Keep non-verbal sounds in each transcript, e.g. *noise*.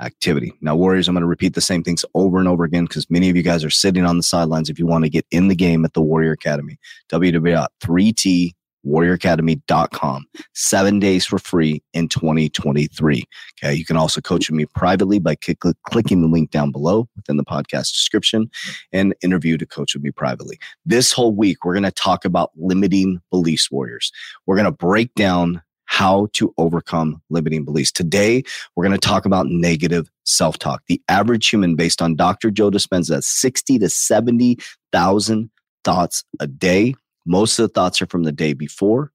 activity. Now, Warriors, I'm going to repeat the same things over and over again because many of you guys are sitting on the sidelines if you want to get in the game at the Warrior Academy. www.3twarrioracademy.com. Seven days for free in 2023. Okay. You can also coach with me privately by click, click, clicking the link down below within the podcast description and interview to coach with me privately. This whole week, we're going to talk about limiting beliefs, Warriors. We're going to break down how to overcome limiting beliefs. Today, we're going to talk about negative self talk. The average human, based on Dr. Joe Dispenza, 60 to 70,000 thoughts a day. Most of the thoughts are from the day before,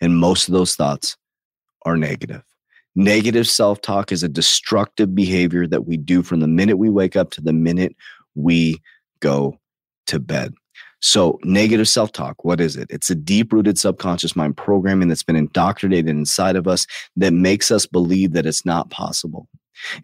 and most of those thoughts are negative. Negative self talk is a destructive behavior that we do from the minute we wake up to the minute we go to bed. So, negative self talk, what is it? It's a deep rooted subconscious mind programming that's been indoctrinated inside of us that makes us believe that it's not possible.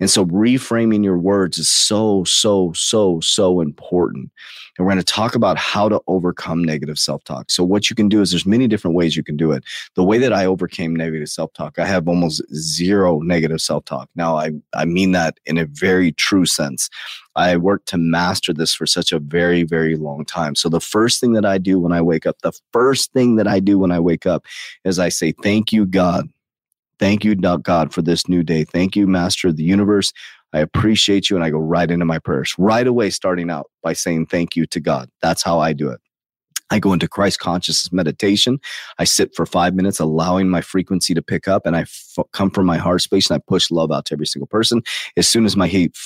And so, reframing your words is so, so, so, so important. And we're going to talk about how to overcome negative self talk. So, what you can do is there's many different ways you can do it. The way that I overcame negative self talk, I have almost zero negative self talk. Now, I, I mean that in a very true sense. I worked to master this for such a very, very long time. So the first thing that I do when I wake up, the first thing that I do when I wake up is I say, Thank you, God. Thank you, God, for this new day. Thank you, Master of the universe. I appreciate you. And I go right into my prayers right away, starting out by saying thank you to God. That's how I do it. I go into Christ consciousness meditation. I sit for five minutes, allowing my frequency to pick up, and I f- come from my heart space and I push love out to every single person. As soon as my feet,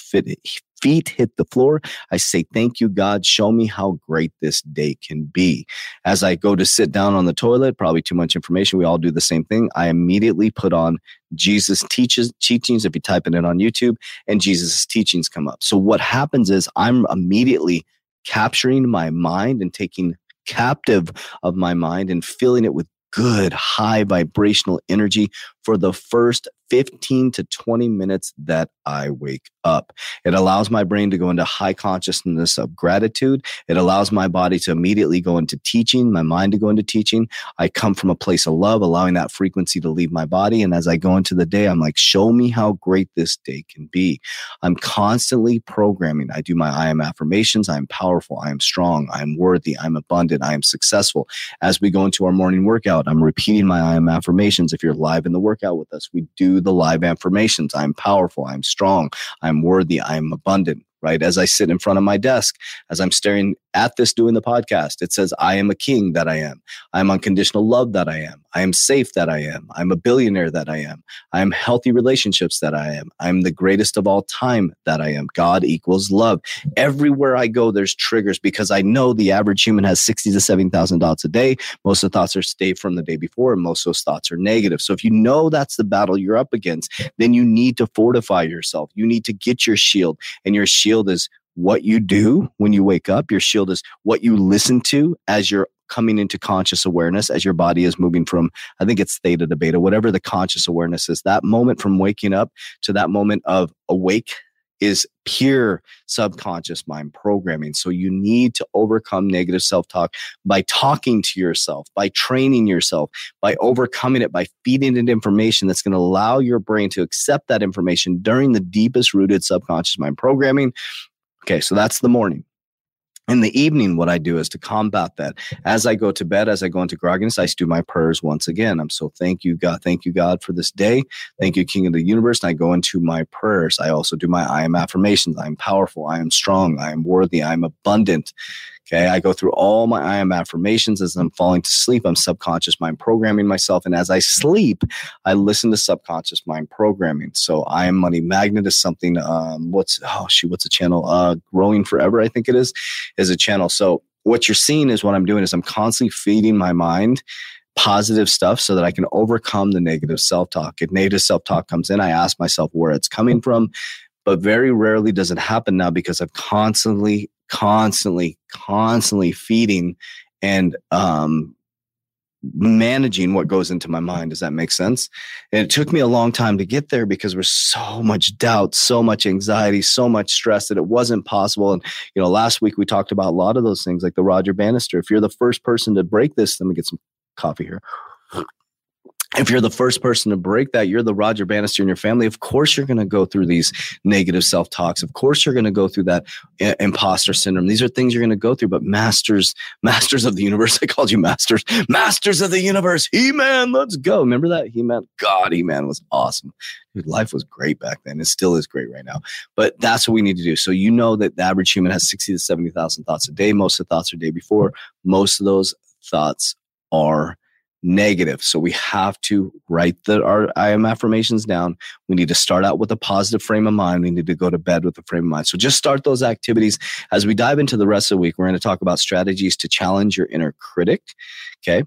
feet hit the floor, I say, Thank you, God. Show me how great this day can be. As I go to sit down on the toilet, probably too much information. We all do the same thing. I immediately put on Jesus teaches teachings. If you type it in on YouTube, and Jesus' teachings come up. So what happens is I'm immediately capturing my mind and taking captive of my mind and filling it with good high vibrational energy for the first 15 to 20 minutes that I wake up. It allows my brain to go into high consciousness of gratitude. It allows my body to immediately go into teaching, my mind to go into teaching. I come from a place of love, allowing that frequency to leave my body. And as I go into the day, I'm like, show me how great this day can be. I'm constantly programming. I do my I am affirmations. I am powerful. I am strong. I am worthy. I'm abundant. I am successful. As we go into our morning workout, I'm repeating my I am affirmations. If you're live in the workout with us, we do the live affirmations. I'm powerful. I'm strong. I'm worthy. I'm abundant. Right? As I sit in front of my desk, as I'm staring at this doing the podcast, it says, I am a king that I am. I am unconditional love that I am. I am safe that I am. I'm a billionaire that I am. I am healthy relationships that I am. I'm the greatest of all time that I am. God equals love. Everywhere I go, there's triggers because I know the average human has 60 to 70,000 thoughts a day. Most of the thoughts are stayed from the day before, and most of those thoughts are negative. So if you know that's the battle you're up against, then you need to fortify yourself. You need to get your shield, and your shield is what you do when you wake up. Your shield is what you listen to as you're coming into conscious awareness, as your body is moving from, I think it's theta to beta, whatever the conscious awareness is. That moment from waking up to that moment of awake is pure subconscious mind programming. So you need to overcome negative self talk by talking to yourself, by training yourself, by overcoming it, by feeding it information that's going to allow your brain to accept that information during the deepest rooted subconscious mind programming Okay, so that's the morning. In the evening, what I do is to combat that. As I go to bed, as I go into grogginess, I do my prayers once again. I'm so thank you, God. Thank you, God, for this day. Thank you, King of the universe. And I go into my prayers. I also do my I am affirmations. I am powerful. I am strong. I am worthy. I am abundant. Okay. I go through all my I am affirmations as I'm falling to sleep. I'm subconscious mind programming myself. And as I sleep, I listen to subconscious mind programming. So I am money magnet is something, um, what's, oh, shoot, what's a channel? Uh, growing forever, I think it is, is a channel. So what you're seeing is what I'm doing is I'm constantly feeding my mind positive stuff so that I can overcome the negative self talk. If negative self talk comes in, I ask myself where it's coming from. But very rarely does it happen now because I've constantly constantly, constantly feeding and um, managing what goes into my mind. Does that make sense? And it took me a long time to get there because there's so much doubt, so much anxiety, so much stress that it wasn't possible. And, you know, last week we talked about a lot of those things like the Roger Bannister. If you're the first person to break this, let me get some coffee here if you're the first person to break that, you're the Roger Bannister in your family. Of course, you're going to go through these negative self talks. Of course, you're going to go through that I- imposter syndrome. These are things you're going to go through. But masters, masters of the universe, *laughs* I called you masters, masters of the universe. He Man, let's go. Remember that He Man? God, He Man was awesome. Dude, life was great back then. It still is great right now. But that's what we need to do. So you know that the average human has sixty to seventy thousand thoughts a day. Most of the thoughts are day before. Most of those thoughts are negative. So we have to write the our I am affirmations down. We need to start out with a positive frame of mind. We need to go to bed with a frame of mind. So just start those activities. As we dive into the rest of the week, we're going to talk about strategies to challenge your inner critic. Okay.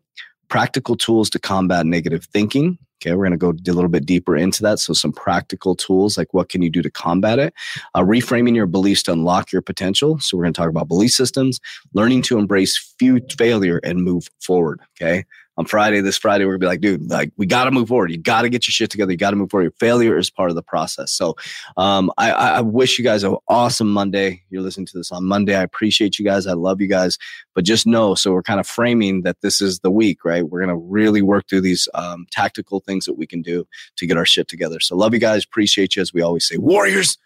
Practical tools to combat negative thinking. Okay, we're going to go a little bit deeper into that. So, some practical tools like what can you do to combat it? Uh, reframing your beliefs to unlock your potential. So, we're going to talk about belief systems, learning to embrace failure and move forward. Okay, on Friday, this Friday, we're gonna be like, dude, like we got to move forward. You got to get your shit together. You got to move forward. Failure is part of the process. So, um, I, I wish you guys an awesome Monday. You're listening to this on Monday. I appreciate you guys. I love you guys. But just know, so we're kind of framing that this is the week, right? We're gonna really work through these um, tactical things that we can do to get our shit together. So, love you guys. Appreciate you. As we always say, Warriors,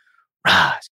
rise.